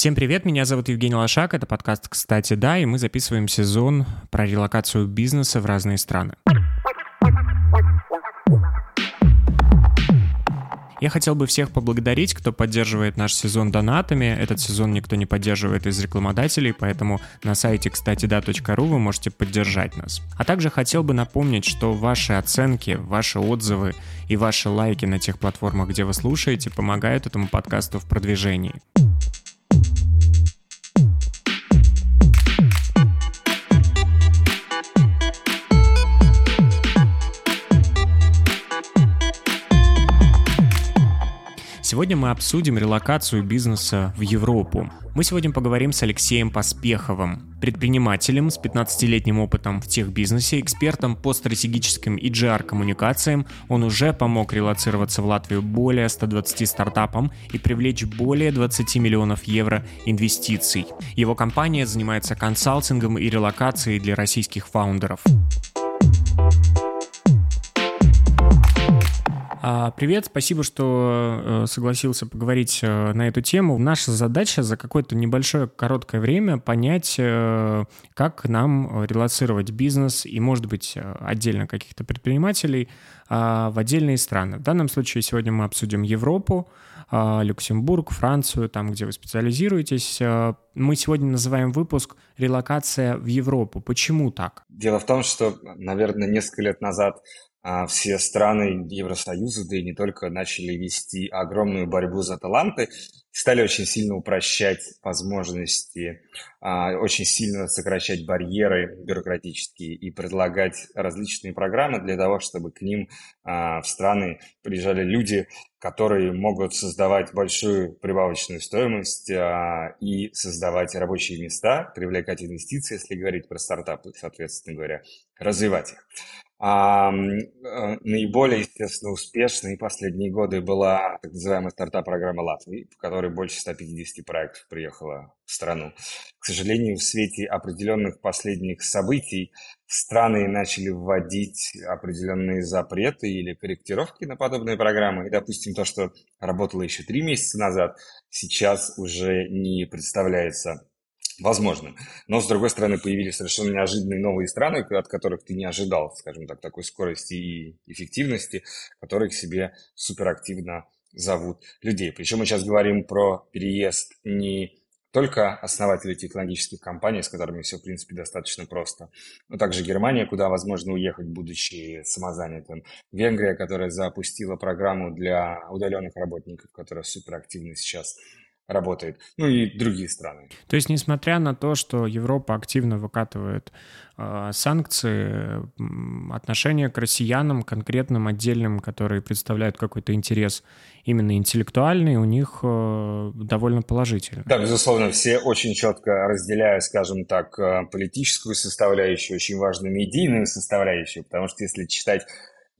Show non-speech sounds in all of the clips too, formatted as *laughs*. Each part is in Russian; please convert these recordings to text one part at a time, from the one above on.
Всем привет, меня зовут Евгений Лошак, это подкаст «Кстати, да», и мы записываем сезон про релокацию бизнеса в разные страны. Я хотел бы всех поблагодарить, кто поддерживает наш сезон донатами. Этот сезон никто не поддерживает из рекламодателей, поэтому на сайте кстати да.ру вы можете поддержать нас. А также хотел бы напомнить, что ваши оценки, ваши отзывы и ваши лайки на тех платформах, где вы слушаете, помогают этому подкасту в продвижении. Сегодня мы обсудим релокацию бизнеса в Европу. Мы сегодня поговорим с Алексеем Поспеховым, предпринимателем с 15-летним опытом в техбизнесе, экспертом по стратегическим и GR-коммуникациям. Он уже помог релацироваться в Латвию более 120 стартапам и привлечь более 20 миллионов евро инвестиций. Его компания занимается консалтингом и релокацией для российских фаундеров. А, привет, спасибо, что э, согласился поговорить э, на эту тему. Наша задача за какое-то небольшое короткое время понять, э, как нам релацировать бизнес и, может быть, отдельно каких-то предпринимателей а, в отдельные страны. В данном случае сегодня мы обсудим Европу, а, Люксембург, Францию, там, где вы специализируетесь. Мы сегодня называем выпуск «Релокация в Европу». Почему так? Дело в том, что, наверное, несколько лет назад все страны Евросоюза, да и не только, начали вести огромную борьбу за таланты, стали очень сильно упрощать возможности, а, очень сильно сокращать барьеры бюрократические и предлагать различные программы для того, чтобы к ним а, в страны приезжали люди, которые могут создавать большую прибавочную стоимость и создавать рабочие места, привлекать инвестиции, если говорить про стартапы, соответственно говоря, развивать их. А, наиболее, естественно, успешной последние годы была так называемая стартап-программа Латвии, в которой больше 150 проектов приехало в страну. К сожалению, в свете определенных последних событий страны начали вводить определенные запреты или корректировки на подобные программы. И, допустим, то, что работало еще три месяца назад, сейчас уже не представляется возможным. Но, с другой стороны, появились совершенно неожиданные новые страны, от которых ты не ожидал, скажем так, такой скорости и эффективности, которые к себе суперактивно зовут людей. Причем мы сейчас говорим про переезд не только основатели технологических компаний, с которыми все, в принципе, достаточно просто, но также Германия, куда возможно уехать, будучи самозанятым, Венгрия, которая запустила программу для удаленных работников, которая суперактивно сейчас работает, ну и другие страны. То есть, несмотря на то, что Европа активно выкатывает э, санкции, отношение к россиянам, конкретным отдельным, которые представляют какой-то интерес именно интеллектуальный, у них э, довольно положительно. Да, безусловно, все очень четко разделяют, скажем так, э, политическую составляющую, очень важную медийную составляющую, потому что если читать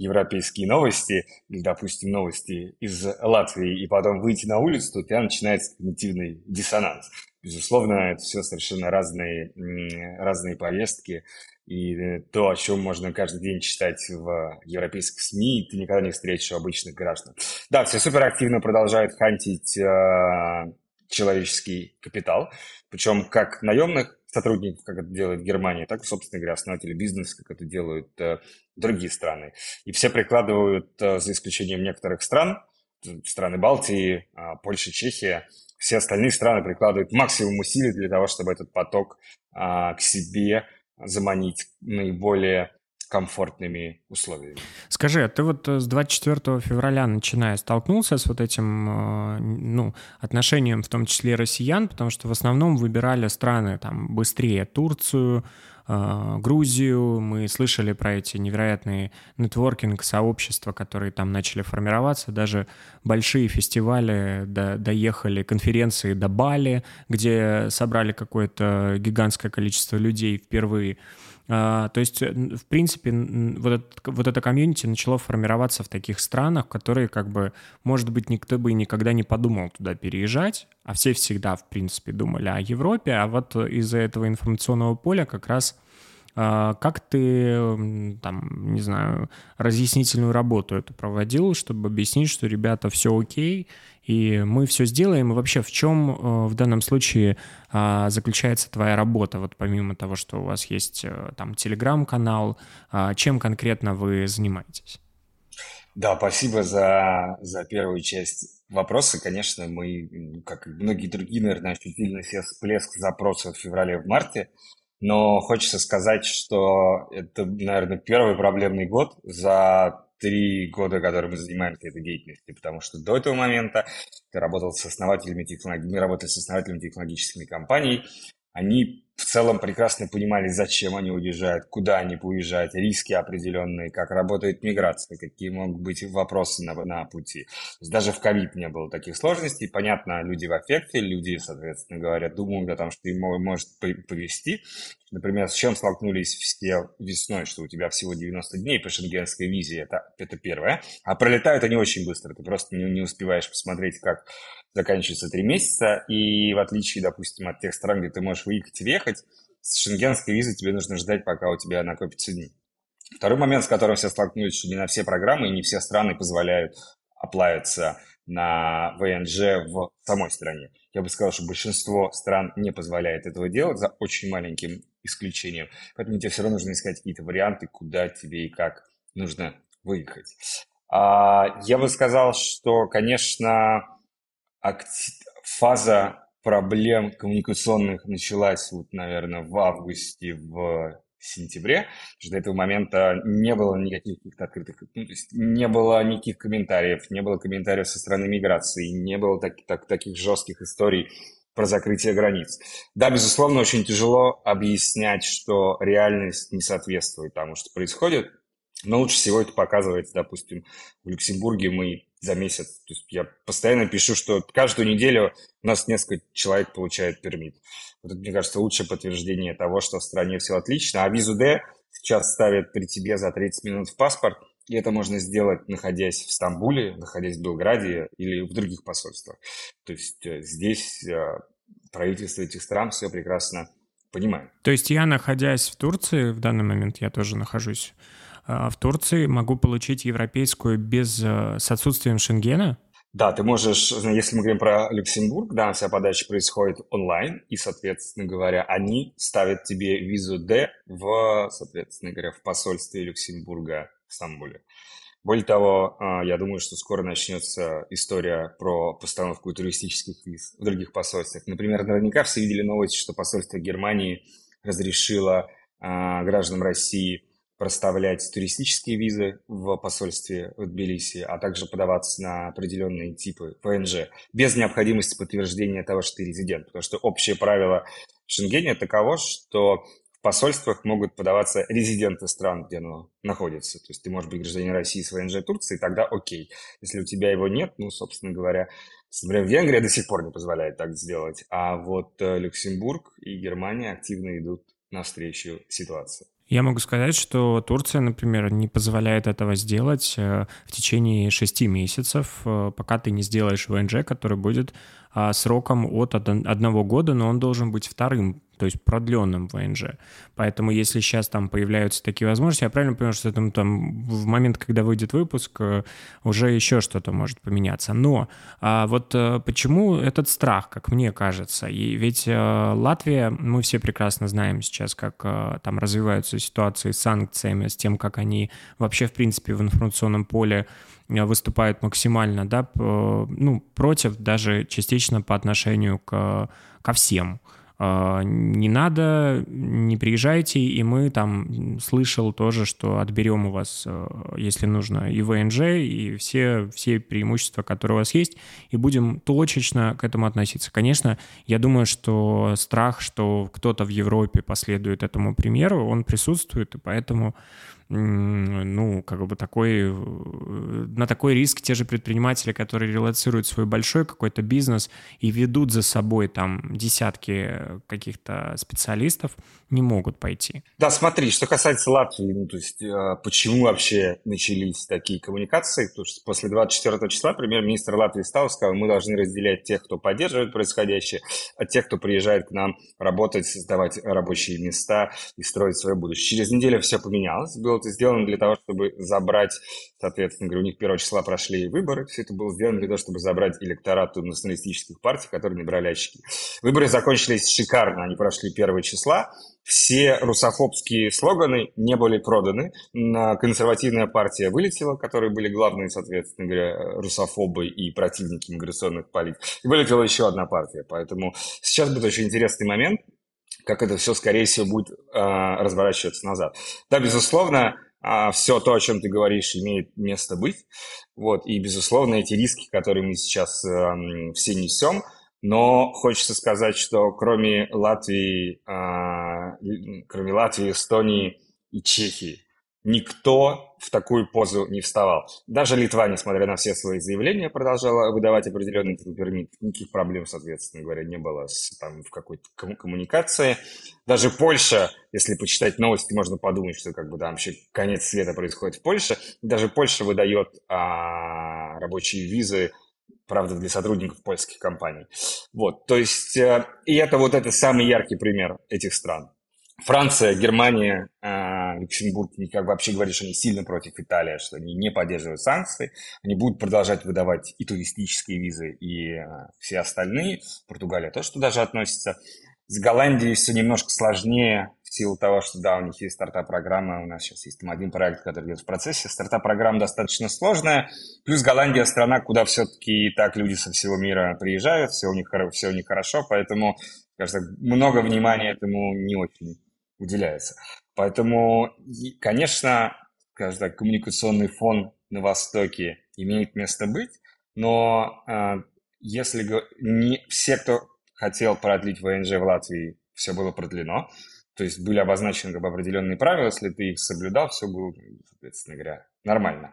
европейские новости, или, допустим, новости из Латвии, и потом выйти на улицу, то у тебя начинается когнитивный диссонанс. Безусловно, это все совершенно разные, разные повестки, и то, о чем можно каждый день читать в европейских СМИ, ты никогда не встретишь у обычных граждан. Да, все суперактивно продолжают хантить э, человеческий капитал, причем как наемных сотрудников, как это делает Германия, так собственно говоря, основатели бизнеса, как это делают э, другие страны. И все прикладывают, э, за исключением некоторых стран, страны Балтии, э, Польша, Чехия, все остальные страны прикладывают максимум усилий для того, чтобы этот поток э, к себе заманить наиболее комфортными условиями. Скажи, а ты вот э, с 24 февраля начиная столкнулся с вот этим э, ну, отношением, в том числе россиян, потому что в основном выбирали страны там быстрее Турцию, э, Грузию, мы слышали про эти невероятные нетворкинг, сообщества, которые там начали формироваться, даже большие фестивали до, доехали, конференции до Бали, где собрали какое-то гигантское количество людей впервые. А, то есть, э, в принципе, вот это, вот это комьюнити начало формироваться в таких странах, которые, как бы, может быть, никто бы никогда не подумал туда переезжать, а все всегда, в принципе, думали о Европе, а вот из-за этого информационного поля как раз как ты, там, не знаю, разъяснительную работу это проводил, чтобы объяснить, что, ребята, все окей, и мы все сделаем. И вообще, в чем э, в данном случае а, заключается твоя работа, вот помимо того, что у вас есть э, там телеграм-канал, а, чем конкретно вы занимаетесь? Да, спасибо за, за первую часть вопроса. Конечно, мы, как и многие другие, наверное, ощутили на себе всплеск запросов в феврале в марте. Но хочется сказать, что это, наверное, первый проблемный год за три года, которые мы занимаемся этой деятельностью, потому что до этого момента ты работал с основателями технологий, мы работали с основателями технологическими компаний, они в целом прекрасно понимали, зачем они уезжают, куда они уезжают, риски определенные, как работает миграция, какие могут быть вопросы на, на пути. даже в ковид не было таких сложностей. Понятно, люди в аффекте, люди, соответственно говоря, думают о том, что им может повести. Например, с чем столкнулись все весной, что у тебя всего 90 дней по шенгенской визе, это, это первое. А пролетают они очень быстро, ты просто не, не успеваешь посмотреть, как заканчивается три месяца, и в отличие, допустим, от тех стран, где ты можешь выехать и въехать, с шенгенской визой тебе нужно ждать, пока у тебя накопится дни. Второй момент, с которым все столкнулись, что не на все программы и не все страны позволяют оплавиться на ВНЖ в самой стране. Я бы сказал, что большинство стран не позволяет этого делать, за очень маленьким исключением. Поэтому тебе все равно нужно искать какие-то варианты, куда тебе и как нужно выехать. А, я бы сказал, что, конечно, фаза проблем коммуникационных началась, вот, наверное, в августе, в сентябре, что до этого момента не было никаких каких-то открытых, ну, не было никаких комментариев, не было комментариев со стороны миграции, не было так, так, таких жестких историй про закрытие границ. Да, безусловно, очень тяжело объяснять, что реальность не соответствует тому, что происходит, но лучше всего это показывается, допустим, в Люксембурге мы за месяц. То есть я постоянно пишу, что каждую неделю у нас несколько человек получает пермит. Вот это, мне кажется, лучшее подтверждение того, что в стране все отлично. А визу D сейчас ставят при тебе за 30 минут в паспорт, и это можно сделать, находясь в Стамбуле, находясь в Белграде или в других посольствах. То есть э, здесь э, правительство этих стран все прекрасно понимает. То есть я, находясь в Турции, в данный момент я тоже нахожусь в Турции могу получить европейскую без, э, с отсутствием шенгена? Да, ты можешь, если мы говорим про Люксембург, да, вся подача происходит онлайн, и, соответственно говоря, они ставят тебе визу D в, соответственно говоря, в посольстве Люксембурга в Стамбуле. Более того, а, я думаю, что скоро начнется история про постановку туристических виз в других посольствах. Например, наверняка все видели новость, что посольство Германии разрешило а, гражданам России проставлять туристические визы в посольстве в Тбилиси, а также подаваться на определенные типы ПНЖ без необходимости подтверждения того, что ты резидент. Потому что общее правило в Шенгене таково, что в посольствах могут подаваться резиденты стран, где оно находится. То есть ты можешь быть гражданин России с ВНЖ Турции, тогда окей. Если у тебя его нет, ну, собственно говоря, например, Венгрия до сих пор не позволяет так сделать, а вот э, Люксембург и Германия активно идут навстречу ситуации. Я могу сказать, что Турция, например, не позволяет этого сделать э, в течение шести месяцев, э, пока ты не сделаешь ВНЖ, который будет а, сроком от одного года, но он должен быть вторым то есть продленным ВНЖ. Поэтому если сейчас там появляются такие возможности, я правильно понимаю, что там, там в момент, когда выйдет выпуск, э, уже еще что-то может поменяться. Но а вот э, почему этот страх, как мне кажется? И ведь э, Латвия, мы все прекрасно знаем сейчас, как там развиваются ситуации с санкциями, с тем, как они вообще, в принципе, в информационном поле выступают максимально, да, ну, против даже частично по отношению к, ко всем. А, не надо, не приезжайте, и мы там, слышал тоже, что отберем у вас, а, если нужно, и ВНЖ, и все, все преимущества, которые у вас есть, и будем точечно к этому относиться. Конечно, я думаю, что страх, что кто-то в Европе последует этому примеру, он присутствует, и поэтому ну, как бы такой, э, на такой риск те же предприниматели, которые релацируют свой большой какой-то бизнес и ведут за собой там десятки каких-то специалистов, не могут пойти. Да, смотри, что касается Латвии, ну, то есть э, почему вообще начались такие коммуникации, потому что после 24 числа премьер-министр Латвии стал сказал, мы должны разделять тех, кто поддерживает происходящее, от тех, кто приезжает к нам работать, создавать рабочие места и строить свое будущее. Через неделю все поменялось, было это сделано для того, чтобы забрать, соответственно, говорю, у них 1 числа прошли выборы, все это было сделано для того, чтобы забрать электорат националистических партий, которые набирали очки. Выборы закончились шикарно, они прошли 1 числа, все русофобские слоганы не были проданы. Консервативная партия вылетела, которые были главные, соответственно говоря, русофобы и противники миграционных политик. И вылетела еще одна партия. Поэтому сейчас будет очень интересный момент, как это все, скорее всего, будет э, разворачиваться назад. Да, безусловно, э, все то, о чем ты говоришь, имеет место быть. Вот, и, безусловно, эти риски, которые мы сейчас э, все несем – но хочется сказать, что кроме Латвии, а, кроме Латвии, Эстонии и Чехии, никто в такую позу не вставал. Даже Литва, несмотря на все свои заявления, продолжала выдавать определенный пермит. Никаких проблем, соответственно говоря, не было с, там, в какой-то коммуникации. Даже Польша, если почитать новости, можно подумать, что как бы там вообще конец света происходит в Польше. Даже Польша выдает а, рабочие визы правда, для сотрудников польских компаний. Вот, то есть, э, и это вот это самый яркий пример этих стран. Франция, Германия, э, Люксембург, как вообще говоришь, что они сильно против Италии, что они не поддерживают санкции, они будут продолжать выдавать и туристические визы, и э, все остальные. Португалия тоже туда же относится. С Голландией все немножко сложнее, в силу того, что, да, у них есть стартап-программа, у нас сейчас есть там один проект, который идет в процессе. Стартап-программа достаточно сложная, плюс Голландия страна, куда все-таки и так люди со всего мира приезжают, все у них, все у них хорошо, поэтому, кажется, много внимания этому не очень уделяется. Поэтому, конечно, скажем так, коммуникационный фон на Востоке имеет место быть, но э, если не все, кто хотел продлить ВНЖ в Латвии, все было продлено, то есть были обозначены как бы определенные правила, если ты их соблюдал, все было, соответственно говоря, нормально.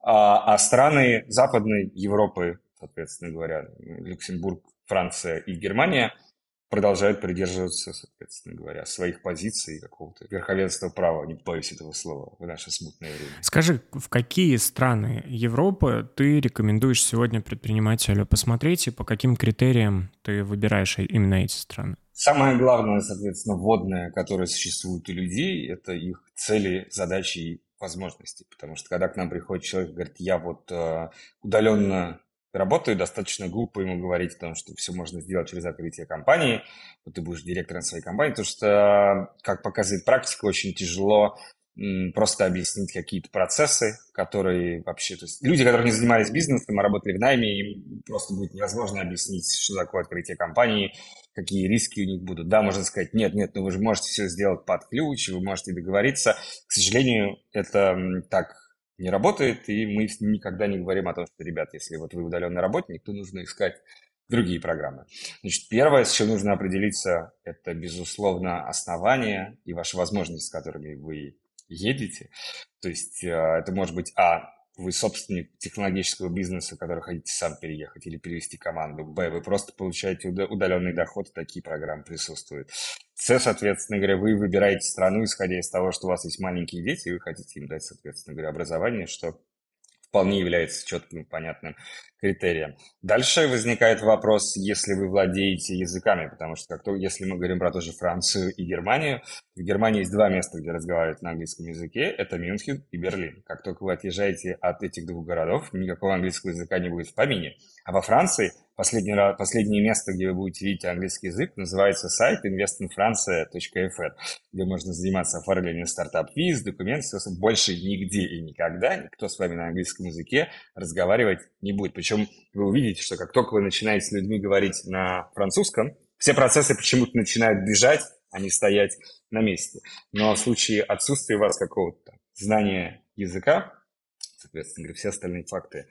А, а страны Западной Европы, соответственно говоря, Люксембург, Франция и Германия продолжают придерживаться, соответственно говоря, своих позиций какого-то верховенства права, не боюсь этого слова, в наше смутное время. Скажи, в какие страны Европы ты рекомендуешь сегодня предпринимателю посмотреть и по каким критериям ты выбираешь именно эти страны? Самое главное, соответственно, вводное, которое существует у людей, это их цели, задачи и возможности. Потому что когда к нам приходит человек и говорит, я вот э, удаленно работаю, достаточно глупо ему говорить о том, что все можно сделать через открытие компании, вот ты будешь директором своей компании, потому что, как показывает практика, очень тяжело просто объяснить какие-то процессы, которые вообще... То есть люди, которые не занимались бизнесом, а работали в найме, им просто будет невозможно объяснить, что такое открытие компании, какие риски у них будут. Да, можно сказать, нет, нет, ну вы же можете все сделать под ключ, вы можете договориться. К сожалению, это так не работает, и мы никогда не говорим о том, что, ребят, если вот вы удаленный работник, то нужно искать другие программы. Значит, первое, с чем нужно определиться, это, безусловно, основания и ваши возможности, с которыми вы едете. То есть э, это может быть, а, вы собственник технологического бизнеса, который хотите сам переехать или перевести команду. Б, вы просто получаете удаленный доход, такие программы присутствуют. С, соответственно говоря, вы выбираете страну, исходя из того, что у вас есть маленькие дети, и вы хотите им дать, соответственно говоря, образование, что вполне является четким, понятным критериям. Дальше возникает вопрос, если вы владеете языками, потому что как то, если мы говорим про ту же Францию и Германию, в Германии есть два места, где разговаривают на английском языке, это Мюнхен и Берлин. Как только вы отъезжаете от этих двух городов, никакого английского языка не будет в помине. А во Франции последний, последнее место, где вы будете видеть английский язык, называется сайт investinfrancia.fr, где можно заниматься оформлением стартап-виз, документов, больше нигде и никогда никто с вами на английском языке разговаривать не будет. Причем вы увидите, что как только вы начинаете с людьми говорить на французском, все процессы почему-то начинают бежать, а не стоять на месте. Но в случае отсутствия у вас какого-то знания языка, соответственно все остальные факты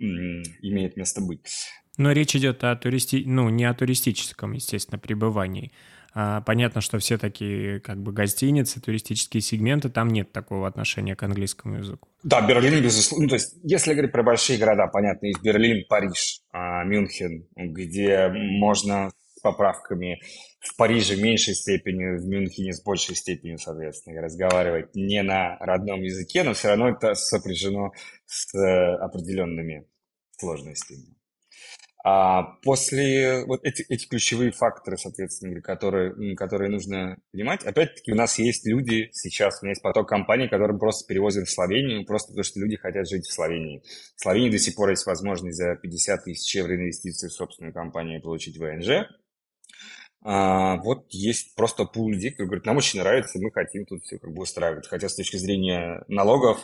имеют место быть. Но речь идет о туристи... ну, не о туристическом, естественно, пребывании, а, понятно, что все такие как бы гостиницы, туристические сегменты, там нет такого отношения к английскому языку. Да, Берлин, безусловно. Ну, то есть, если говорить про большие города, понятно, есть Берлин, Париж, а, Мюнхен, где можно поправками в Париже в меньшей степени, в Мюнхене с большей степенью, соответственно, разговаривать не на родном языке, но все равно это сопряжено с э, определенными сложностями. А после вот эти, эти ключевые факторы, соответственно, которые, которые нужно понимать, опять-таки у нас есть люди сейчас, у меня есть поток компаний, которые просто перевозим в Словению, просто потому что люди хотят жить в Словении. В Словении до сих пор есть возможность за 50 тысяч евро инвестиций в собственную компанию получить ВНЖ. А, вот есть просто пул людей, которые говорят, нам очень нравится, мы хотим тут все как бы устраивать. Хотя с точки зрения налогов,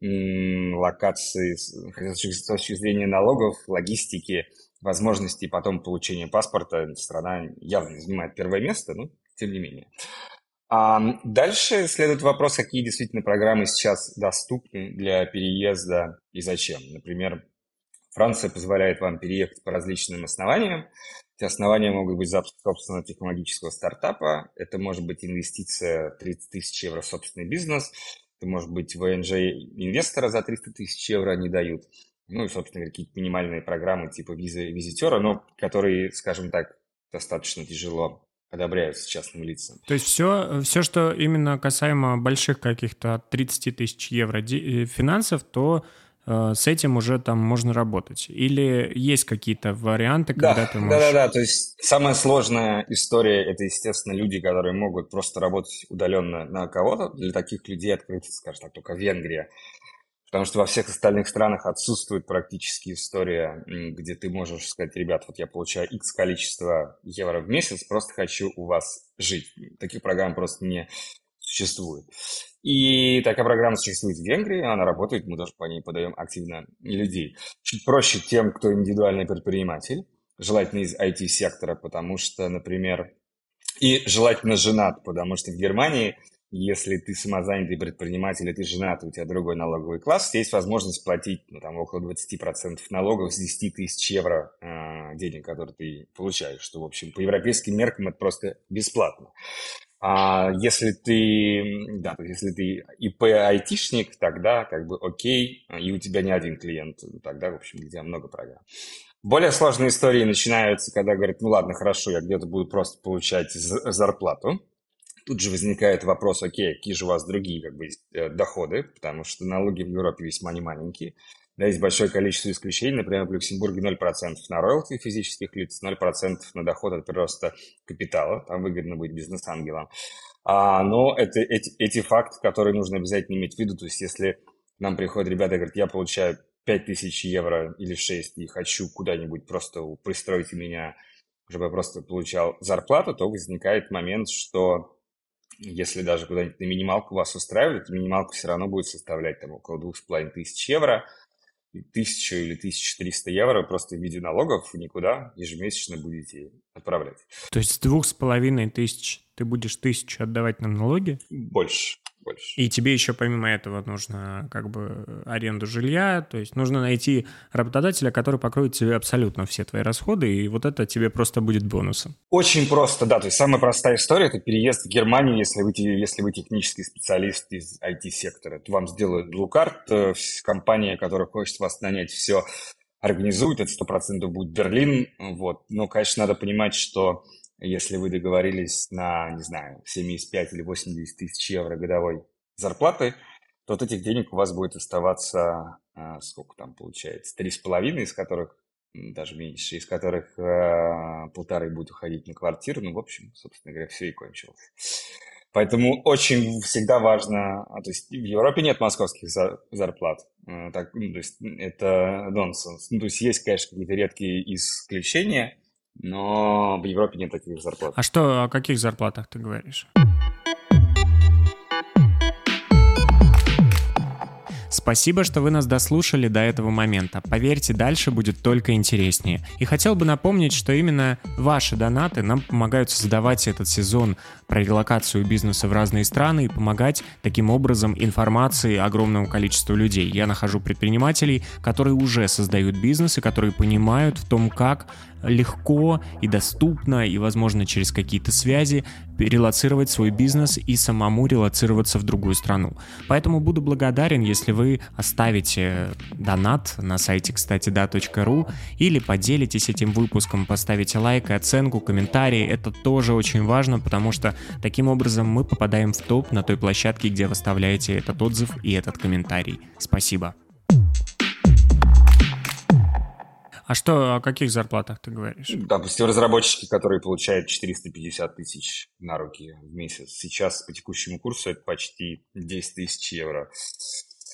локации, хотя с точки зрения налогов, логистики, возможностей потом получения паспорта, страна явно занимает первое место, но тем не менее. А дальше следует вопрос, какие действительно программы сейчас доступны для переезда и зачем. Например, Франция позволяет вам переехать по различным основаниям. Эти основания могут быть запуск собственного технологического стартапа, это может быть инвестиция 30 тысяч евро в собственный бизнес, это может быть ВНЖ инвестора за 300 тысяч евро они дают, ну и, собственно, какие-то минимальные программы типа визы визитера, но которые, скажем так, достаточно тяжело одобряются частным лицам. То есть все, все что именно касаемо больших каких-то 30 тысяч евро э, финансов, то с этим уже там можно работать? Или есть какие-то варианты, когда да, ты можешь... Да-да-да, то есть самая сложная история – это, естественно, люди, которые могут просто работать удаленно на кого-то. Для таких людей открыта, скажем так, только Венгрия. Потому что во всех остальных странах отсутствует практически история, где ты можешь сказать, ребят, вот я получаю X количество евро в месяц, просто хочу у вас жить. Таких программ просто не существует. И такая программа существует в Венгрии, она работает, мы тоже по ней подаем активно людей. Чуть проще тем, кто индивидуальный предприниматель, желательно из IT-сектора, потому что, например, и желательно женат, потому что в Германии, если ты самозанятый предприниматель, и ты женат, у тебя другой налоговый класс, есть возможность платить ну, там, около 20% налогов с 10 тысяч евро э, денег, которые ты получаешь, что, в общем, по европейским меркам это просто бесплатно. А если ты, да, то есть если ты ИП-айтишник, тогда как бы окей, и у тебя не один клиент, тогда, в общем, где много программ. Более сложные истории начинаются, когда говорят, ну ладно, хорошо, я где-то буду просто получать зарплату. Тут же возникает вопрос, окей, какие же у вас другие как бы, э, доходы, потому что налоги в Европе весьма не маленькие. Да, есть большое количество исключений. Например, в Люксембурге 0% на роялти физических лиц, 0% на доход от прироста капитала. Там выгодно быть бизнес-ангелом. А, но это эти, эти факты, которые нужно обязательно иметь в виду. То есть если нам приходят ребята и говорят, я получаю 5000 евро или 6 и хочу куда-нибудь просто пристроить меня, чтобы я просто получал зарплату, то возникает момент, что если даже куда-нибудь на минималку вас устраивает, минималка все равно будет составлять там около 2500 евро, тысячу или 1300 евро просто в виде налогов никуда ежемесячно будете отправлять. То есть с двух с половиной тысяч ты будешь тысячу отдавать нам налоги? Больше больше. И тебе еще помимо этого нужно как бы аренду жилья, то есть нужно найти работодателя, который покроет тебе абсолютно все твои расходы, и вот это тебе просто будет бонусом. Очень просто, да. То есть самая простая история – это переезд в Германию, если вы, если вы технический специалист из IT-сектора. То вам сделают Blue Card, э, компания, которая хочет вас нанять, все организует, это сто процентов будет Берлин. Вот. Но, конечно, надо понимать, что если вы договорились на, не знаю, 75 или 80 тысяч евро годовой зарплаты, то от этих денег у вас будет оставаться, а, сколько там получается, три с половиной, из которых даже меньше, из которых э, полторы будет уходить на квартиру. Ну, в общем, собственно говоря, все и кончилось. Поэтому очень всегда важно, а, то есть в Европе нет московских за, зарплат, э, так, ну, то есть это нонсенс. Ну, то есть есть, конечно, какие-то редкие исключения, но в Европе нет таких зарплат. А что, о каких зарплатах ты говоришь? Спасибо, что вы нас дослушали до этого момента. Поверьте, дальше будет только интереснее. И хотел бы напомнить, что именно ваши донаты нам помогают создавать этот сезон про релокацию бизнеса в разные страны и помогать таким образом информации огромному количеству людей. Я нахожу предпринимателей, которые уже создают бизнес и которые понимают в том, как легко и доступно, и, возможно, через какие-то связи релацировать свой бизнес и самому релацироваться в другую страну. Поэтому буду благодарен, если вы оставите донат на сайте, кстати, да.ру или поделитесь этим выпуском, поставите лайк и оценку, комментарий. Это тоже очень важно, потому что таким образом мы попадаем в топ на той площадке, где вы оставляете этот отзыв и этот комментарий. Спасибо. А что, о каких зарплатах ты говоришь? Допустим, разработчики, которые получают 450 тысяч на руки в месяц, сейчас по текущему курсу это почти 10 тысяч евро.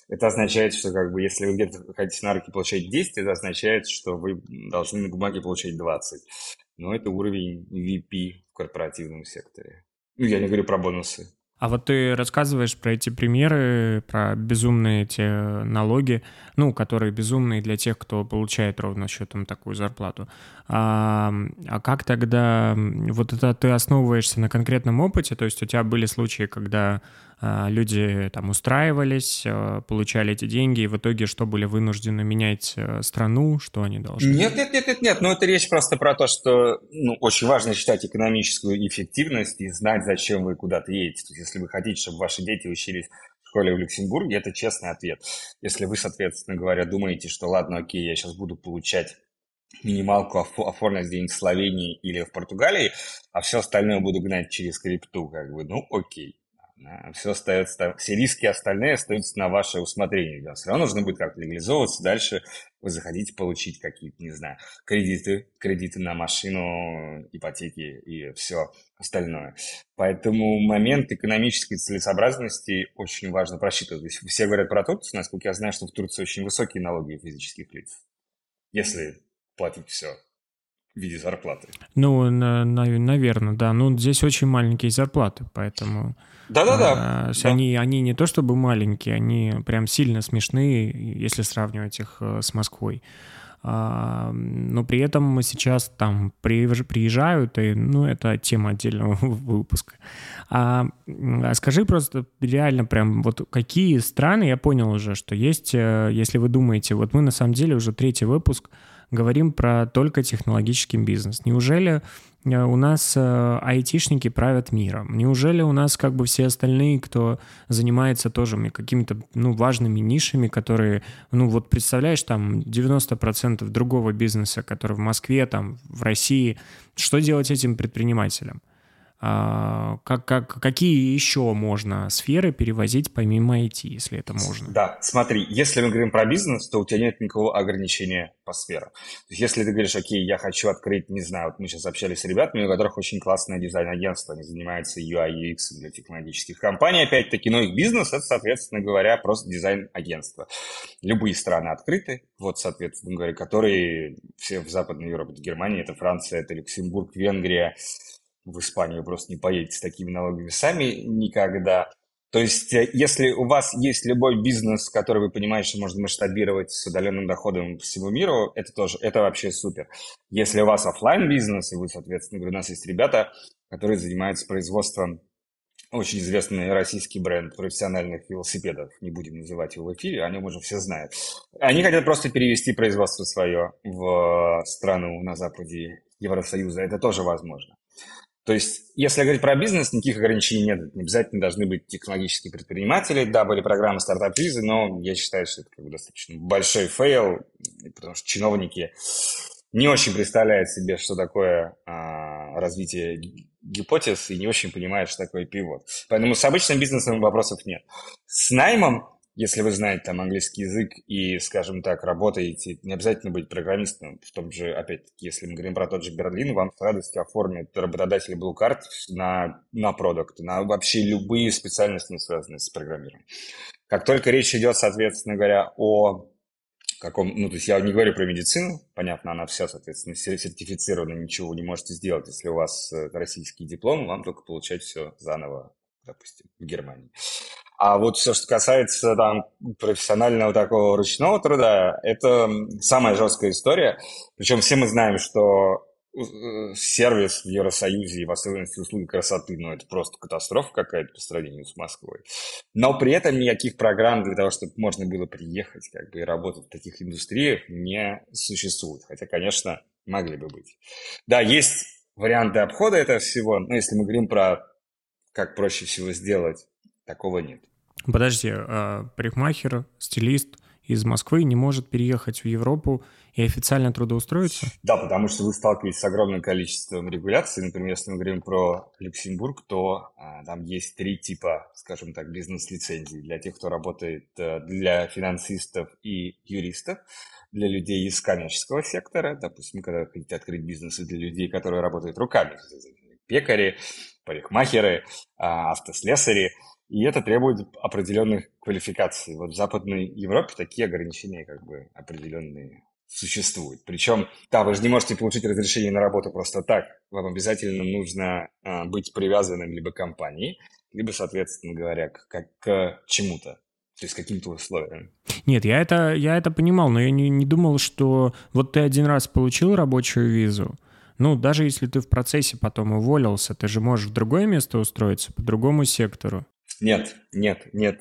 Это означает, что как бы если вы где-то хотите на руки получать 10, это означает, что вы должны на бумаге получать 20. Но это уровень VP в корпоративном секторе. Ну, я не говорю про бонусы. А вот ты рассказываешь про эти примеры, про безумные эти налоги, ну, которые безумные для тех, кто получает ровно счетом такую зарплату. А, а как тогда, вот это ты основываешься на конкретном опыте, то есть у тебя были случаи, когда а, люди там устраивались, а, получали эти деньги, и в итоге что были вынуждены менять а, страну, что они должны? Нет, нет, нет, нет, нет, ну это речь просто про то, что ну, очень важно считать экономическую эффективность и знать, зачем вы куда-то едете. То есть, если вы хотите, чтобы ваши дети учились школе в Люксембурге, это честный ответ. Если вы, соответственно говоря, думаете, что ладно, окей, я сейчас буду получать минималку оформлять где-нибудь в Словении или в Португалии, а все остальное буду гнать через крипту, как бы, ну окей. Все остается, все риски остальные остаются на ваше усмотрение. Да. Все равно нужно будет как-то легализовываться. Дальше вы захотите получить какие-то, не знаю, кредиты, кредиты на машину, ипотеки и все остальное. Поэтому момент экономической целесообразности очень важно просчитывать. То есть все говорят про Турцию, насколько я знаю, что в Турции очень высокие налоги физических лиц. Если платить все в виде зарплаты. Ну, на, на, наверное, да. Ну, здесь очень маленькие зарплаты, поэтому... Да-да-да. А, да. Они, они не то чтобы маленькие, они прям сильно смешные, если сравнивать их э, с Москвой. А, но при этом сейчас там приезжают, и, ну, это тема отдельного *laughs* выпуска. А, а скажи просто реально прям вот какие страны, я понял уже, что есть, э, если вы думаете, вот мы на самом деле уже третий выпуск, говорим про только технологический бизнес. Неужели э, у нас э, айтишники правят миром? Неужели у нас как бы все остальные, кто занимается тоже какими-то ну, важными нишами, которые, ну вот представляешь, там 90% другого бизнеса, который в Москве, там в России, что делать этим предпринимателям? А, как, как, какие еще можно сферы перевозить помимо IT, если это можно? Да, смотри, если мы говорим про бизнес, то у тебя нет никакого ограничения по сферам. То есть если ты говоришь, окей, я хочу открыть, не знаю, вот мы сейчас общались с ребятами, у которых очень классное дизайн-агентство, они занимаются UI, UX для технологических компаний, опять-таки, но их бизнес, это, соответственно говоря, просто дизайн-агентство. Любые страны открыты, вот, соответственно говоря, которые все в Западной Европе, это Германия, это Франция, это Люксембург, Венгрия, в Испанию просто не поедете с такими налогами сами никогда. То есть, э, если у вас есть любой бизнес, который вы понимаете, что можно масштабировать с удаленным доходом по всему миру, это тоже, это вообще супер. Если у вас офлайн бизнес, и вы, соответственно, говорю, у нас есть ребята, которые занимаются производством очень известный российский бренд профессиональных велосипедов, не будем называть его в эфире, о нем уже все знают. Они хотят просто перевести производство свое в страну на западе Евросоюза, это тоже возможно. То есть, если говорить про бизнес, никаких ограничений нет. Не обязательно должны быть технологические предприниматели. Да, были программы стартап-визы, но я считаю, что это как бы достаточно большой fail, потому что чиновники не очень представляют себе, что такое а, развитие гипотез и не очень понимают, что такое pivot. Поэтому с обычным бизнесом вопросов нет. С наймом если вы знаете там английский язык и, скажем так, работаете, не обязательно быть программистом, в том же, опять-таки, если мы говорим про тот же Берлин, вам с радостью оформят работодатели Blue Card на, на продукт, на вообще любые специальности, не связанные с программированием. Как только речь идет, соответственно говоря, о каком, ну, то есть я не говорю про медицину, понятно, она вся, соответственно, сертифицирована, ничего не можете сделать, если у вас э, российский диплом, вам только получать все заново, допустим, в Германии. А вот все, что касается там профессионального такого ручного труда, это самая жесткая история. Причем все мы знаем, что э, сервис в Евросоюзе и в особенности услуги красоты, ну, это просто катастрофа какая-то по сравнению с Москвой. Но при этом никаких программ для того, чтобы можно было приехать как бы и работать в таких индустриях не существует. Хотя, конечно, могли бы быть. Да, есть варианты обхода этого всего, но если мы говорим про как проще всего сделать, такого нет. Подожди, а парикмахер, стилист из Москвы не может переехать в Европу и официально трудоустроиться? Да, потому что вы сталкиваетесь с огромным количеством регуляций. Например, если мы говорим про Люксембург, то а, там есть три типа, скажем так, бизнес-лицензий для тех, кто работает а, для финансистов и юристов, для людей из коммерческого сектора, допустим, когда хотите открыть бизнес, и для людей, которые работают руками, пекари, парикмахеры, а, автослесари, и это требует определенных квалификаций. Вот в Западной Европе такие ограничения как бы определенные существует. Причем, да, вы же не можете получить разрешение на работу просто так. Вам обязательно нужно а, быть привязанным либо к компании, либо, соответственно говоря, к, к, к чему-то. То есть каким-то условиям. Нет, я это, я это понимал, но я не, не думал, что вот ты один раз получил рабочую визу, ну, даже если ты в процессе потом уволился, ты же можешь в другое место устроиться, по другому сектору. Нет, нет, нет.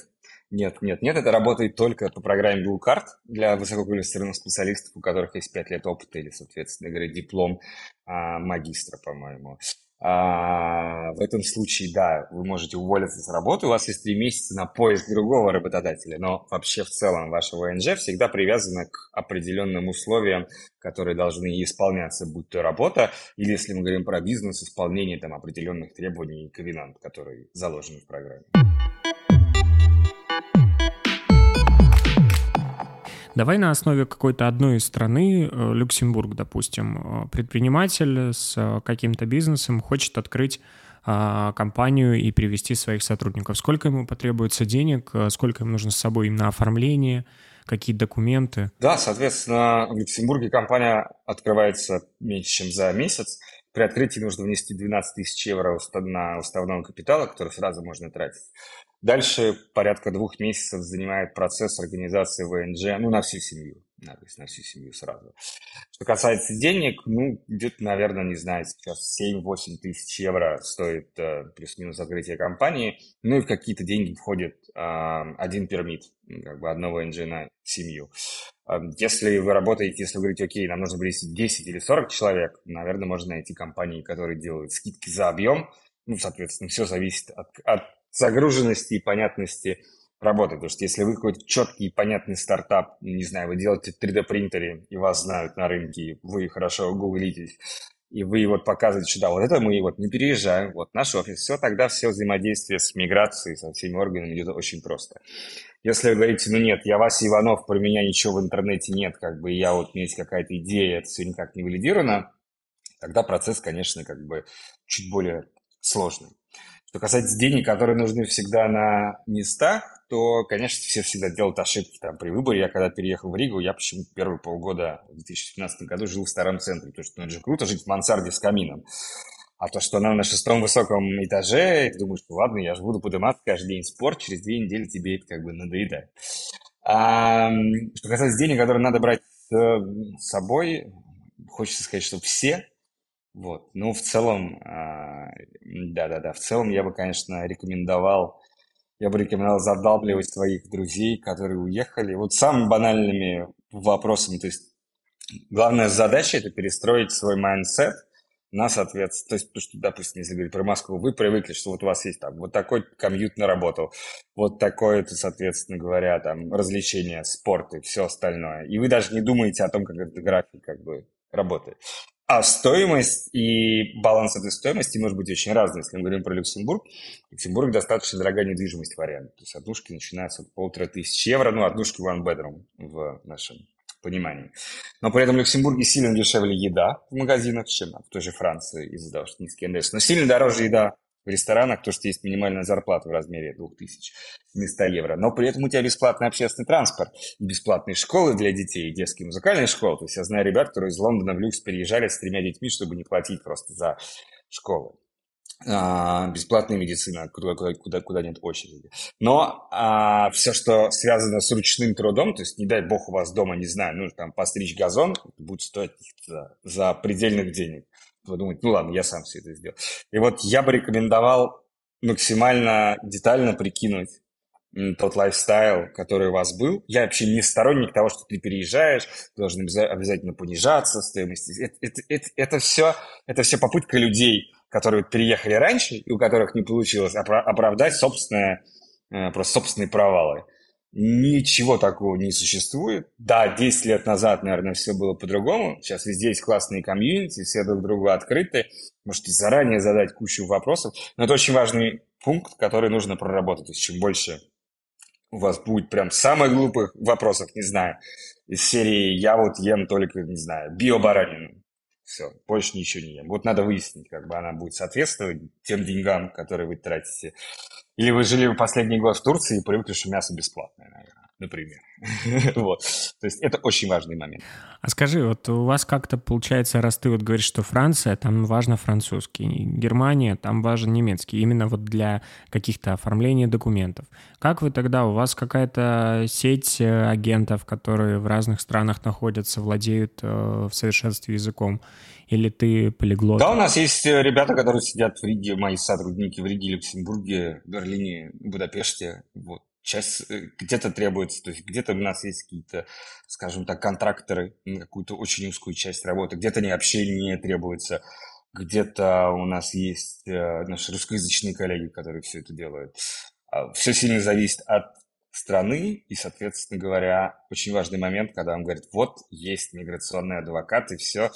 Нет, нет, нет, это работает только по программе Blue Card для высококвалифицированных специалистов, у которых есть 5 лет опыта или, соответственно говоря, диплом а, магистра, по-моему. А, в этом случае, да, вы можете уволиться с работы, у вас есть 3 месяца на поиск другого работодателя, но вообще в целом ваша ВНЖ всегда привязана к определенным условиям, которые должны исполняться, будь то работа, или если мы говорим про бизнес, исполнение там определенных требований и ковенант, которые заложены в программе. Давай на основе какой-то одной страны, э, Люксембург, допустим, э, предприниматель с э, каким-то бизнесом хочет открыть компанию и привести своих сотрудников. Сколько ему потребуется денег, сколько им нужно с собой на оформление, какие документы? Да, соответственно, в Люксембурге компания открывается меньше, чем за месяц. При открытии нужно внести 12 тысяч евро на уставного капитала, который сразу можно тратить. Дальше порядка двух месяцев занимает процесс организации ВНЖ, ну, на всю семью, на, на всю семью сразу. Что касается денег, ну, где-то, наверное, не знаю, сейчас 7-8 тысяч евро стоит э, плюс-минус открытие компании, ну, и в какие-то деньги входит э, один пермит, как бы одно ВНЖ на семью. Э, если вы работаете, если вы говорите, окей, нам нужно привести 10 или 40 человек, наверное, можно найти компании, которые делают скидки за объем, ну, соответственно, все зависит от, от загруженности и понятности работы. Потому что если вы какой-то четкий и понятный стартап, не знаю, вы делаете 3D-принтере, и вас знают на рынке, вы хорошо гуглитесь, и вы вот показываете, что да, вот это мы вот не переезжаем, вот наш офис, все, тогда все взаимодействие с миграцией, со всеми органами идет очень просто. Если вы говорите, ну нет, я Вася Иванов, про меня ничего в интернете нет, как бы я вот, у меня есть какая-то идея, это все никак не валидировано, тогда процесс, конечно, как бы чуть более сложный. Что касается денег, которые нужны всегда на местах, то, конечно, все всегда делают ошибки там при выборе. Я когда переехал в Ригу, я почему-то первые полгода в 2017 году жил в старом центре, потому что ну, это же круто жить в мансарде с камином. А то, что она на шестом высоком этаже, ты думаешь, ну ладно, я же буду подниматься каждый день спорт, через две недели тебе это как бы надоедает. А, что касается денег, которые надо брать с собой, хочется сказать, что все вот. Ну, в целом, а, да-да-да, в целом я бы, конечно, рекомендовал, я бы рекомендовал задалбливать своих друзей, которые уехали. Вот самыми банальными вопросами, то есть главная задача – это перестроить свой mindset на соответствие. То есть, то, что, допустим, если говорить про Москву, вы привыкли, что вот у вас есть там вот такой commute на работу, вот такое, то, соответственно говоря, там развлечения, спорт и все остальное. И вы даже не думаете о том, как этот график как бы работает. А стоимость и баланс этой стоимости может быть очень разный. Если мы говорим про Люксембург, Люксембург достаточно дорогая недвижимость вариант. То есть однушки начинаются от полутора тысяч евро, ну, однушки one bedroom в нашем понимании. Но при этом в Люксембурге сильно дешевле еда в магазинах, чем в той же Франции из-за того, что низкий НДС. Но сильно дороже еда в ресторанах, то, что есть минимальная зарплата в размере 2100 евро, но при этом у тебя бесплатный общественный транспорт, бесплатные школы для детей, детские музыкальные школы. То есть я знаю ребят, которые из Лондона в Люкс переезжали с тремя детьми, чтобы не платить просто за школы. А, бесплатная медицина, куда, куда, куда, куда нет очереди. Но а, все, что связано с ручным трудом, то есть, не дай бог у вас дома, не знаю, ну, там, постричь газон, будет стоить за, за предельных денег подумать, ну ладно, я сам все это сделал. И вот я бы рекомендовал максимально детально прикинуть, тот lifestyle, который у вас был. Я вообще не сторонник того, что ты переезжаешь, ты должен обязательно понижаться стоимости. Это, это, это, это, все, это все попытка людей, которые переехали раньше и у которых не получилось оправдать собственное, э, просто собственные провалы. Ничего такого не существует. Да, 10 лет назад, наверное, все было по-другому. Сейчас везде есть классные комьюнити, все друг другу открыты. Можете заранее задать кучу вопросов. Но это очень важный пункт, который нужно проработать. То есть чем больше у вас будет прям самых глупых вопросов, не знаю, из серии «Я вот ем только, не знаю, биобаранину». Все, больше ничего не ем. Вот надо выяснить, как бы она будет соответствовать тем деньгам, которые вы тратите. Или вы жили последний год в Турции и привыкли, что мясо бесплатное, наверное например. *laughs* вот. То есть это очень важный момент. А скажи, вот у вас как-то получается, раз ты вот говоришь, что Франция, там важно французский, Германия, там важен немецкий, именно вот для каких-то оформления документов. Как вы тогда, у вас какая-то сеть э, агентов, которые в разных странах находятся, владеют э, в совершенстве языком? Или ты полиглот? Да, у нас есть э, ребята, которые сидят в Риге, мои сотрудники в Риге, Люксембурге, Берлине, Будапеште. Вот часть э, где-то требуется, то есть где-то у нас есть какие-то, скажем так, контракторы на какую-то очень узкую часть работы, где-то не вообще не требуется, где-то у нас есть э, наши русскоязычные коллеги, которые все это делают. А, все сильно зависит от страны, и, соответственно говоря, очень важный момент, когда вам говорят, вот есть миграционный адвокат, и все,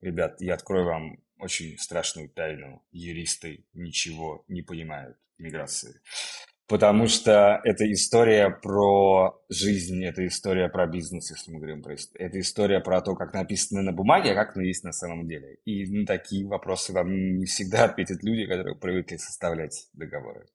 ребят, я открою вам очень страшную тайну. Юристы ничего не понимают в миграции. Потому что это история про жизнь, это история про бизнес, если мы говорим про Это история про то, как написано на бумаге, а как оно есть на самом деле. И на такие вопросы вам не всегда ответят люди, которые привыкли составлять договоры.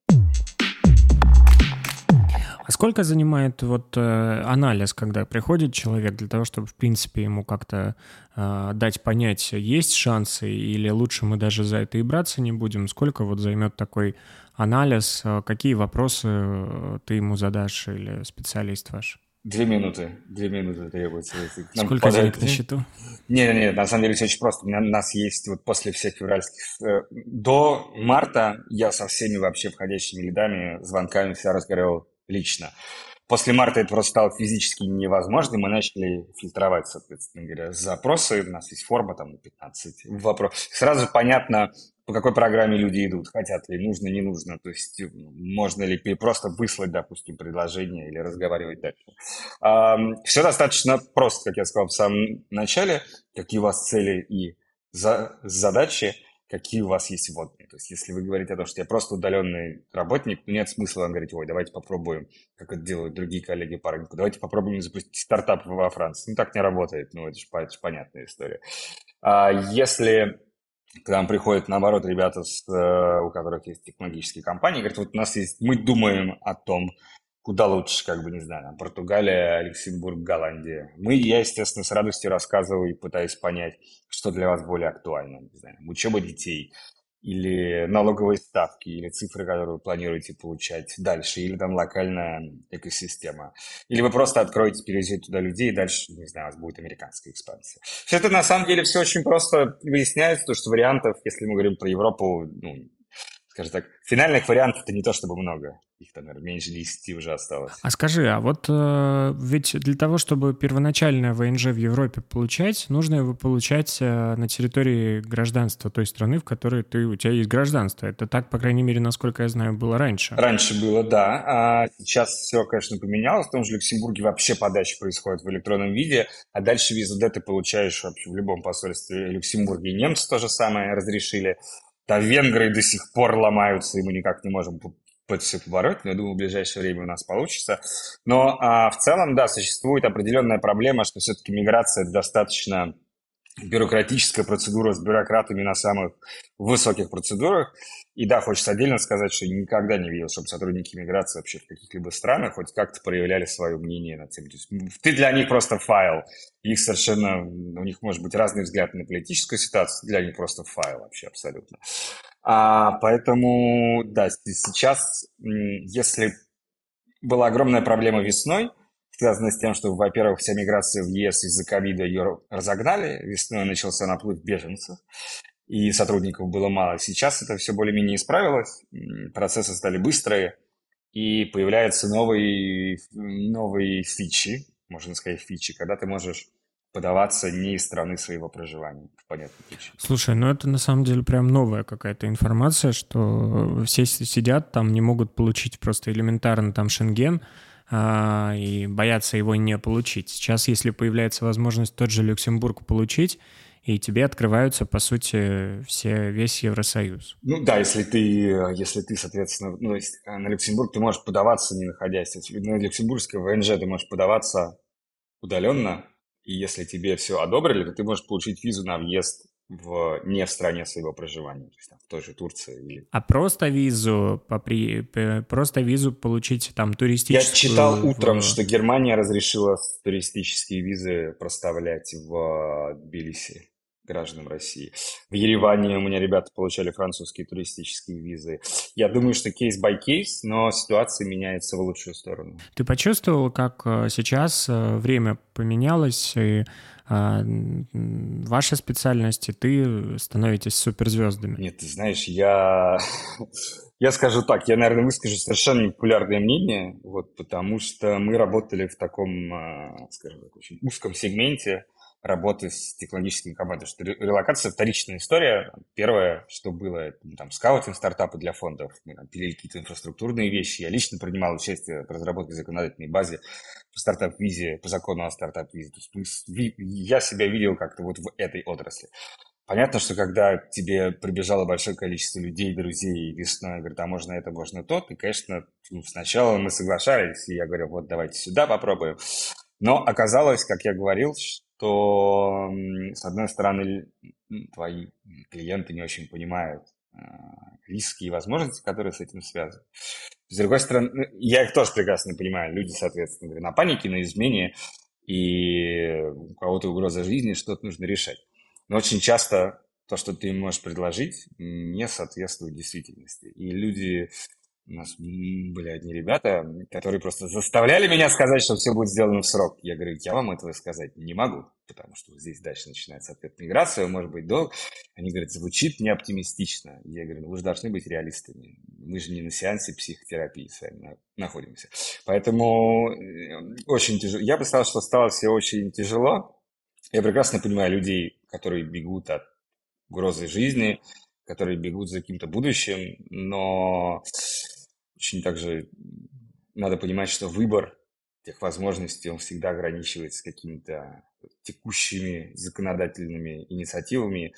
А сколько занимает вот э, анализ, когда приходит человек для того, чтобы, в принципе, ему как-то э, дать понять, есть шансы или лучше мы даже за это и браться не будем? Сколько вот займет такой анализ, э, какие вопросы э, ты ему задашь или специалист ваш? Две минуты. Две минуты требуется. Нам Сколько подать... денег на счету? Нет, нет, на самом деле все очень просто. У нас есть вот после всех февральских... Э, до марта я со всеми вообще входящими лидами, звонками всегда разговаривал лично. После марта это просто стало физически невозможно, мы начали фильтровать, соответственно говоря, запросы. У нас есть форма там на 15 вопросов. Сразу понятно, по какой программе люди идут, хотят ли, нужно, не нужно. То есть э, можно ли просто выслать, допустим, предложение или разговаривать дальше. Все достаточно просто, как я сказал в самом начале, какие у вас цели и задачи – какие у вас есть вводные. То есть, если вы говорите о том, что я просто удаленный работник, то нет смысла вам говорить, ой, давайте попробуем, как это делают другие коллеги по рынку, давайте попробуем запустить стартап во Франции. Ну, так не работает, ну, это же, это же понятная история. А если к нам приходят, наоборот, ребята, с, э, у которых есть технологические компании, говорят, вот у нас есть, мы думаем о том, куда лучше, как бы, не знаю, Португалия, Люксембург, Голландия. Мы, я, естественно, с радостью рассказываю и пытаюсь понять, что для вас более актуально, не знаю, учеба детей, или налоговые ставки, или цифры, которые вы планируете получать дальше, или там локальная экосистема. Или вы просто откроете, перевезете туда людей, и дальше, не знаю, у вас будет американская экспансия. Все это на самом деле все очень просто выясняется, то что вариантов, если мы говорим про Европу, ну, скажем так, финальных вариантов это не то чтобы много. Их там, наверное, меньше 10 уже осталось. А скажи, а вот э, ведь для того, чтобы первоначальное ВНЖ в Европе получать, нужно его получать э, на территории гражданства той страны, в которой ты, у тебя есть гражданство. Это так, по крайней мере, насколько я знаю, было раньше. Раньше было, да. А сейчас все, конечно, поменялось. В том же Люксембурге вообще подача происходит в электронном виде, а дальше визу D ты получаешь вообще в любом посольстве Люксембурга. И немцы то же самое разрешили. Да, венгры до сих пор ломаются, и мы никак не можем это все побороть, но я думаю, в ближайшее время у нас получится. Но а, в целом, да, существует определенная проблема, что все-таки миграция – достаточно бюрократическая процедура с бюрократами на самых высоких процедурах. И да, хочется отдельно сказать, что никогда не видел, чтобы сотрудники миграции вообще в каких-либо странах хоть как-то проявляли свое мнение на тему. Ты для них просто файл. Их совершенно, у них может быть разный взгляд на политическую ситуацию, для них просто файл вообще абсолютно. А, поэтому, да, сейчас, если была огромная проблема весной, связанная с тем, что, во-первых, вся миграция в ЕС из-за ковида ее разогнали, весной начался наплыв беженцев, и сотрудников было мало. Сейчас это все более-менее исправилось, процессы стали быстрые, и появляются новые, новые фичи, можно сказать фичи, когда ты можешь подаваться не из страны своего проживания, причине. Слушай, ну это на самом деле прям новая какая-то информация, что все сидят там, не могут получить просто элементарно там шенген, а, и боятся его не получить. Сейчас, если появляется возможность тот же Люксембург получить, и тебе открываются, по сути, все, весь Евросоюз. Ну да, если ты, если ты, соответственно, ну, на Люксембург ты можешь подаваться, не находясь. На Люксембургское ВНЖ ты можешь подаваться удаленно, и если тебе все одобрили, то ты можешь получить визу на въезд в, не в стране своего проживания, то есть там, в той же Турции. Или... А просто визу, по при, просто визу получить там туристическую... Я читал утром, в... что Германия разрешила туристические визы проставлять в Тбилиси гражданам России. В Ереване у меня ребята получали французские туристические визы. Я думаю, что case by case, но ситуация меняется в лучшую сторону. Ты почувствовал, как э, сейчас э, время поменялось, и а, ваша специальность, и ты становитесь суперзвездами? Нет, ты знаешь, я... *laughs* Я скажу так, я, наверное, выскажу совершенно непопулярное мнение, вот, потому что мы работали в таком, а, скажем так, очень узком сегменте, работы с технологическими командами, что релокация – вторичная история. Первое, что было, ну, там, скаутинг стартапы для фондов, мы там пилили какие-то инфраструктурные вещи. Я лично принимал участие в разработке законодательной базы по стартап-визе, по закону о стартап-визе. То есть я себя видел как-то вот в этой отрасли. Понятно, что когда тебе прибежало большое количество людей, друзей весной, говорят, а можно это, можно то, ты, конечно, ну, сначала мы соглашались, и я говорю, вот давайте сюда попробуем. Но оказалось, как я говорил, то, с одной стороны, твои клиенты не очень понимают а, риски и возможности, которые с этим связаны. С другой стороны, ну, я их тоже прекрасно понимаю. Люди, соответственно, на панике, на измене, и у кого-то угроза жизни, что-то нужно решать. Но очень часто то, что ты можешь предложить, не соответствует действительности. И люди у нас были одни ребята, которые просто заставляли меня сказать, что все будет сделано в срок. Я говорю, я вам этого сказать не могу, потому что здесь дальше начинается ответ миграция, может быть долг. Они говорят, звучит не оптимистично. Я говорю, ну вы же должны быть реалистами. Мы же не на сеансе психотерапии с вами находимся. Поэтому э, очень тяжело. Я бы сказал, что стало все очень тяжело. Я прекрасно понимаю людей, которые бегут от угрозы жизни, которые бегут за каким-то будущим, но очень также надо понимать, что выбор тех возможностей, он всегда ограничивается какими-то текущими законодательными инициативами.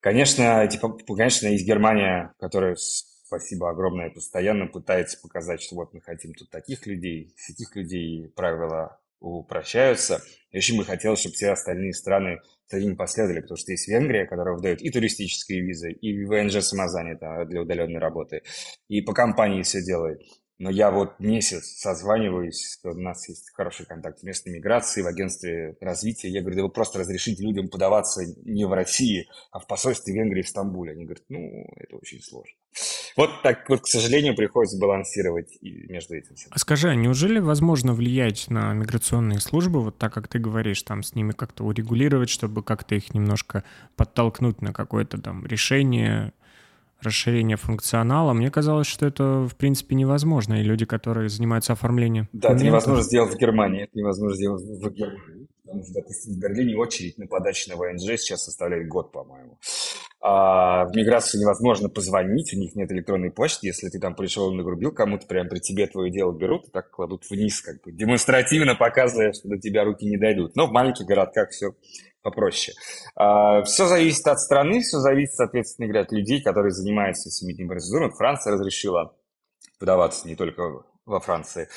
Конечно, типа, конечно, есть Германия, которая, спасибо огромное, постоянно пытается показать, что вот мы хотим тут таких людей, таких людей правила упрощаются. И очень бы хотелось, чтобы все остальные страны за ним последовали, потому что есть Венгрия, которая выдает и туристические визы, и ВНЖ самозанято для удаленной работы, и по компании все делает. Но я вот месяц созваниваюсь, у нас есть хороший контакт в местной миграции, в агентстве развития. Я говорю, да вы просто разрешите людям подаваться не в России, а в посольстве Венгрии в Стамбуле. Они говорят, ну, это очень сложно. Вот так вот, к сожалению, приходится балансировать между этим. А скажи, а неужели возможно влиять на миграционные службы, вот так, как ты говоришь, там с ними как-то урегулировать, чтобы как-то их немножко подтолкнуть на какое-то там решение, расширение функционала. Мне казалось, что это, в принципе, невозможно. И люди, которые занимаются оформлением... Да, это невозможно сделать в Германии. Это невозможно сделать в Германии. Потому что, допустим, в Берлине очередь на подачу на ВНЖ сейчас составляет год, по-моему. А в миграцию невозможно позвонить, у них нет электронной почты. Если ты там пришел и нагрубил кому-то, прям при тебе твое дело берут и так кладут вниз, как бы демонстративно показывая, что до тебя руки не дойдут. Но в маленьких городках все попроще. А, все зависит от страны, все зависит, соответственно, говоря, от людей, которые занимаются семейной процедурой. Франция разрешила подаваться не только во Франции.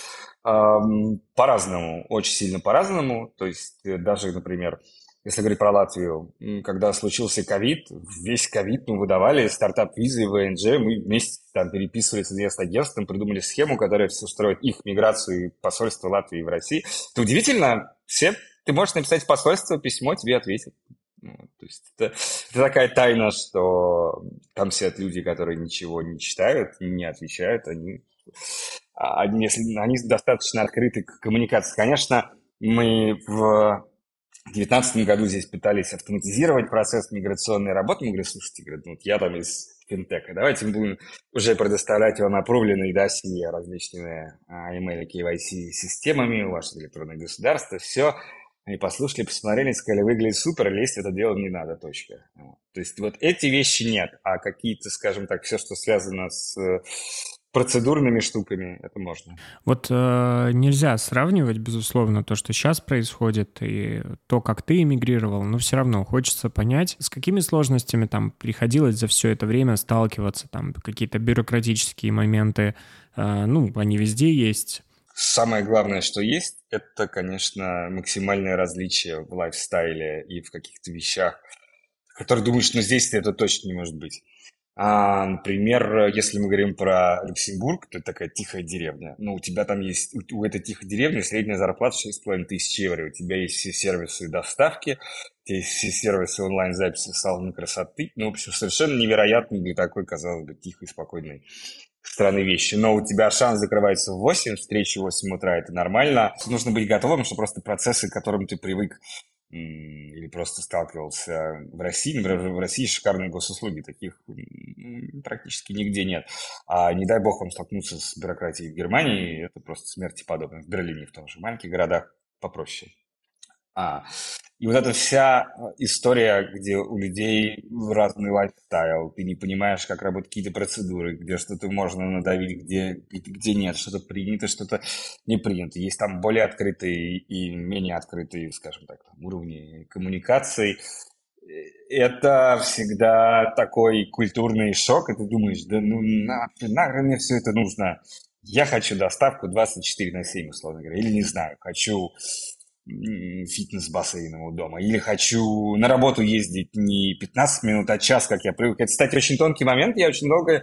По-разному, очень сильно по-разному. То есть э, даже, например, если говорить про Латвию, когда случился ковид, весь ковид мы выдавали стартап-визы, ВНЖ, мы вместе там переписывались с инвест-агентством, придумали схему, которая все устроит их миграцию и посольство Латвии в России. Это удивительно, все ты можешь написать в посольство письмо, тебе ответят. Ну, то есть это, это такая тайна, что там сидят люди, которые ничего не читают, не отвечают, они, они, если, они достаточно открыты к коммуникации. Конечно, мы в 2019 году здесь пытались автоматизировать процесс миграционной работы. Мы говорили, слушайте, говорят, ну, я там из финтека. Давайте мы будем уже предоставлять вам опробленные досье различными а, email KYC-системами, ваше электронное государство, все. Они послушали, посмотрели, сказали, выглядит супер, лезть в это дело не надо, точка. То есть вот эти вещи нет, а какие-то, скажем так, все, что связано с процедурными штуками это можно. Вот э, нельзя сравнивать, безусловно, то, что сейчас происходит, и то, как ты эмигрировал, но все равно хочется понять, с какими сложностями там приходилось за все это время сталкиваться, там какие-то бюрократические моменты, э, ну, они везде есть. Самое главное, что есть, это, конечно, максимальное различие в лайфстайле и в каких-то вещах, которые думаешь, ну здесь это точно не может быть. А, например, если мы говорим про Люксембург, то это такая тихая деревня. Ну, у тебя там есть, у, этой тихой деревни средняя зарплата 6,5 тысяч евро. У тебя есть все сервисы доставки, у тебя есть все сервисы онлайн-записи салона красоты. Ну, в общем, совершенно невероятно для такой, казалось бы, тихой, спокойной страны вещи. Но у тебя шанс закрывается в 8, встречи в 8 утра, это нормально. Нужно быть готовым, что просто процессы, к которым ты привык или просто сталкивался в России. Например, в России шикарные госуслуги, таких практически нигде нет. А не дай бог вам столкнуться с бюрократией в Германии, это просто смерти подобно. В Берлине в том же, маленьких городах попроще. А, и вот эта вся э, история, где у людей разный лайфстайл, ты не понимаешь, как работают какие-то процедуры, где что-то можно надавить, где, где нет, что-то принято, что-то не принято. Есть там более открытые и менее открытые, скажем так, там, уровни коммуникаций. Это всегда такой культурный шок, и ты думаешь, да ну нахрен мне все это нужно? Я хочу доставку 24 на 7, условно говоря, или не знаю, хочу фитнес-бассейном у дома. Или хочу на работу ездить не 15 минут, а час, как я привык. Это, кстати, очень тонкий момент. Я очень долго...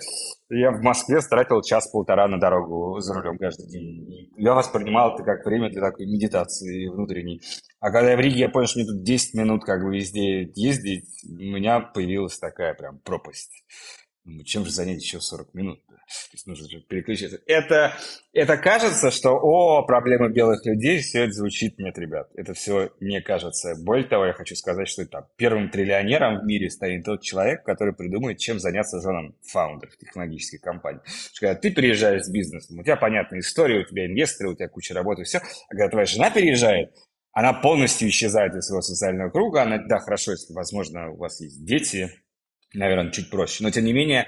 Я в Москве стратил час-полтора на дорогу за рулем каждый день. Я воспринимал это как время для такой медитации внутренней. А когда я в Риге, я понял, что мне тут 10 минут как бы везде ездить, у меня появилась такая прям пропасть. Чем же занять еще 40 минут? То есть нужно же переключиться. Это, это кажется, что о, проблемы белых людей, все это звучит. Нет, ребят, это все не кажется. Более того, я хочу сказать, что там, первым триллионером в мире стоит тот человек, который придумает, чем заняться женам фаундеров технологических компаний. что когда ты переезжаешь с бизнесом, у тебя понятная история, у тебя инвесторы, у тебя куча работы, все. А когда твоя жена переезжает, она полностью исчезает из своего социального круга. Она, да, хорошо, если, возможно, у вас есть дети, наверное, чуть проще. Но, тем не менее,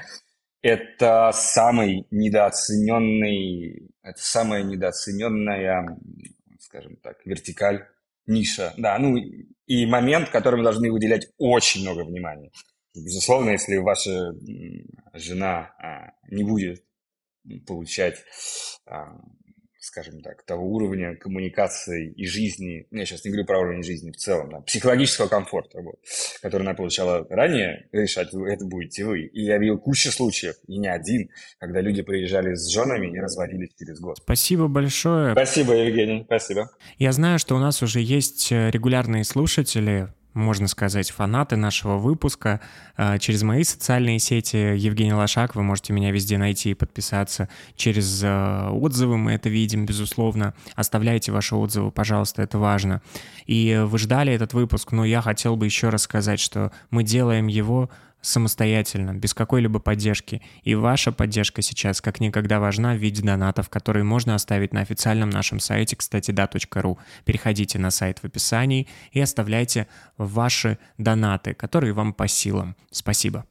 это самый недооцененный, это самая недооцененная, скажем так, вертикаль, ниша. Да, ну и момент, которому должны уделять очень много внимания. Безусловно, если ваша жена а, не будет получать скажем так, того уровня коммуникации и жизни, ну, я сейчас не говорю про уровень жизни в целом, да, психологического комфорта, вот, который она получала ранее, решать это будете вы. И я видел кучу случаев, и не один, когда люди приезжали с женами и разводились через год. Спасибо большое. Спасибо, Евгений, спасибо. Я знаю, что у нас уже есть э, регулярные слушатели, можно сказать, фанаты нашего выпуска. А, через мои социальные сети Евгений Лошак, вы можете меня везде найти и подписаться. Через а, отзывы мы это видим, безусловно. Оставляйте ваши отзывы, пожалуйста, это важно. И вы ждали этот выпуск, но я хотел бы еще раз сказать, что мы делаем его самостоятельно, без какой-либо поддержки. И ваша поддержка сейчас как никогда важна в виде донатов, которые можно оставить на официальном нашем сайте, кстати, да.ру. Переходите на сайт в описании и оставляйте ваши донаты, которые вам по силам. Спасибо.